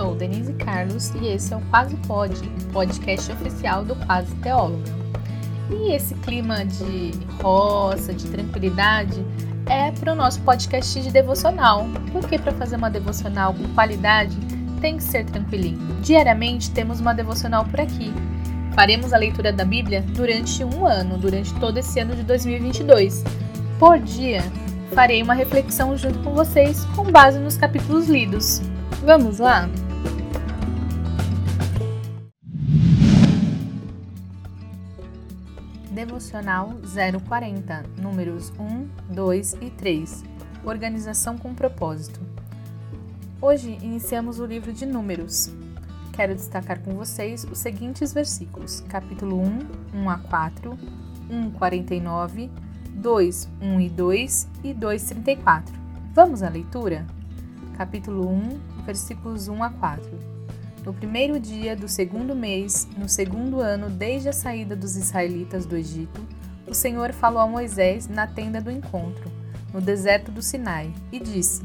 sou Denise Carlos e esse é o Quase Pod, podcast oficial do Quase Teóloga. E esse clima de roça, de tranquilidade, é para o nosso podcast de devocional, porque para fazer uma devocional com qualidade tem que ser tranquilinho. Diariamente temos uma devocional por aqui. Faremos a leitura da Bíblia durante um ano, durante todo esse ano de 2022. Por dia, farei uma reflexão junto com vocês com base nos capítulos lidos. Vamos lá? Devocional 040, números 1, 2 e 3. Organização com propósito. Hoje iniciamos o livro de Números. Quero destacar com vocês os seguintes versículos: capítulo 1, 1 a 4, 1, 49, 2, 1 e 2 e 2, 34. Vamos à leitura? Capítulo 1, versículos 1 a 4. No primeiro dia do segundo mês, no segundo ano desde a saída dos israelitas do Egito, o Senhor falou a Moisés na tenda do encontro, no deserto do Sinai, e disse: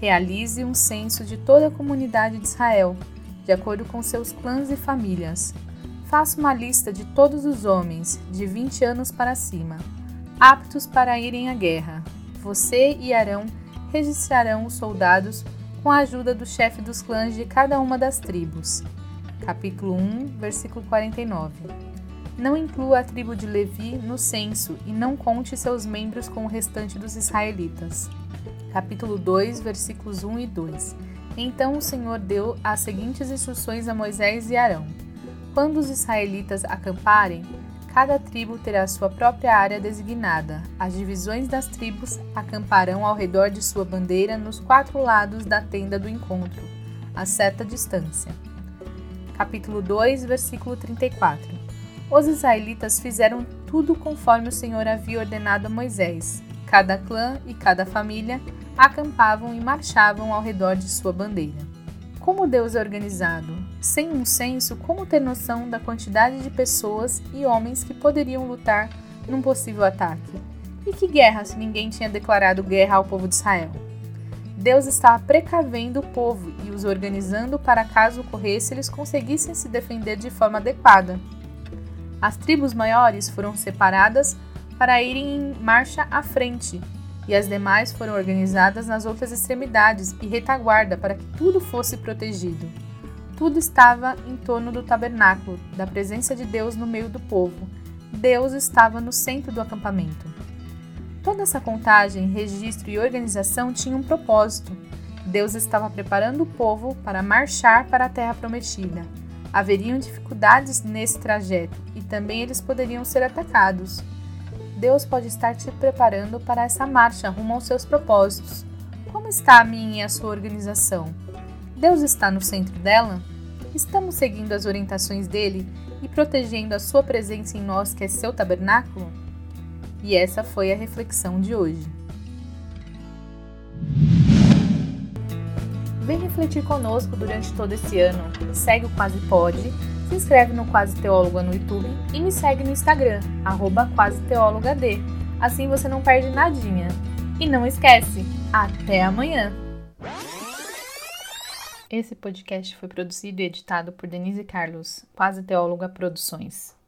Realize um censo de toda a comunidade de Israel, de acordo com seus clãs e famílias. Faça uma lista de todos os homens de 20 anos para cima aptos para irem à guerra. Você e Arão registrarão os soldados com a ajuda do chefe dos clãs de cada uma das tribos. Capítulo 1, versículo 49. Não inclua a tribo de Levi no censo e não conte seus membros com o restante dos israelitas. Capítulo 2, versículos 1 e 2. Então o Senhor deu as seguintes instruções a Moisés e Arão: Quando os israelitas acamparem, Cada tribo terá sua própria área designada. As divisões das tribos acamparão ao redor de sua bandeira nos quatro lados da tenda do encontro, a certa distância. Capítulo 2, versículo 34. Os israelitas fizeram tudo conforme o Senhor havia ordenado a Moisés. Cada clã e cada família acampavam e marchavam ao redor de sua bandeira. Como Deus é organizado? Sem um censo, como ter noção da quantidade de pessoas e homens que poderiam lutar num possível ataque? E que guerra se ninguém tinha declarado guerra ao povo de Israel? Deus estava precavendo o povo e os organizando para caso ocorresse eles conseguissem se defender de forma adequada. As tribos maiores foram separadas para irem em marcha à frente e as demais foram organizadas nas outras extremidades e retaguarda para que tudo fosse protegido. Tudo estava em torno do tabernáculo, da presença de Deus no meio do povo. Deus estava no centro do acampamento. Toda essa contagem, registro e organização tinha um propósito. Deus estava preparando o povo para marchar para a terra prometida. Haveriam dificuldades nesse trajeto e também eles poderiam ser atacados. Deus pode estar te preparando para essa marcha rumo aos seus propósitos. Como está a minha e a sua organização? Deus está no centro dela? Estamos seguindo as orientações dele e protegendo a sua presença em nós, que é seu tabernáculo? E essa foi a reflexão de hoje. Vem refletir conosco durante todo esse ano. Segue o Quase Pode se inscreve no Quase Teóloga no YouTube e me segue no Instagram, arroba Quase D. Assim você não perde nadinha. E não esquece, até amanhã! Esse podcast foi produzido e editado por Denise Carlos, Quase Teóloga Produções.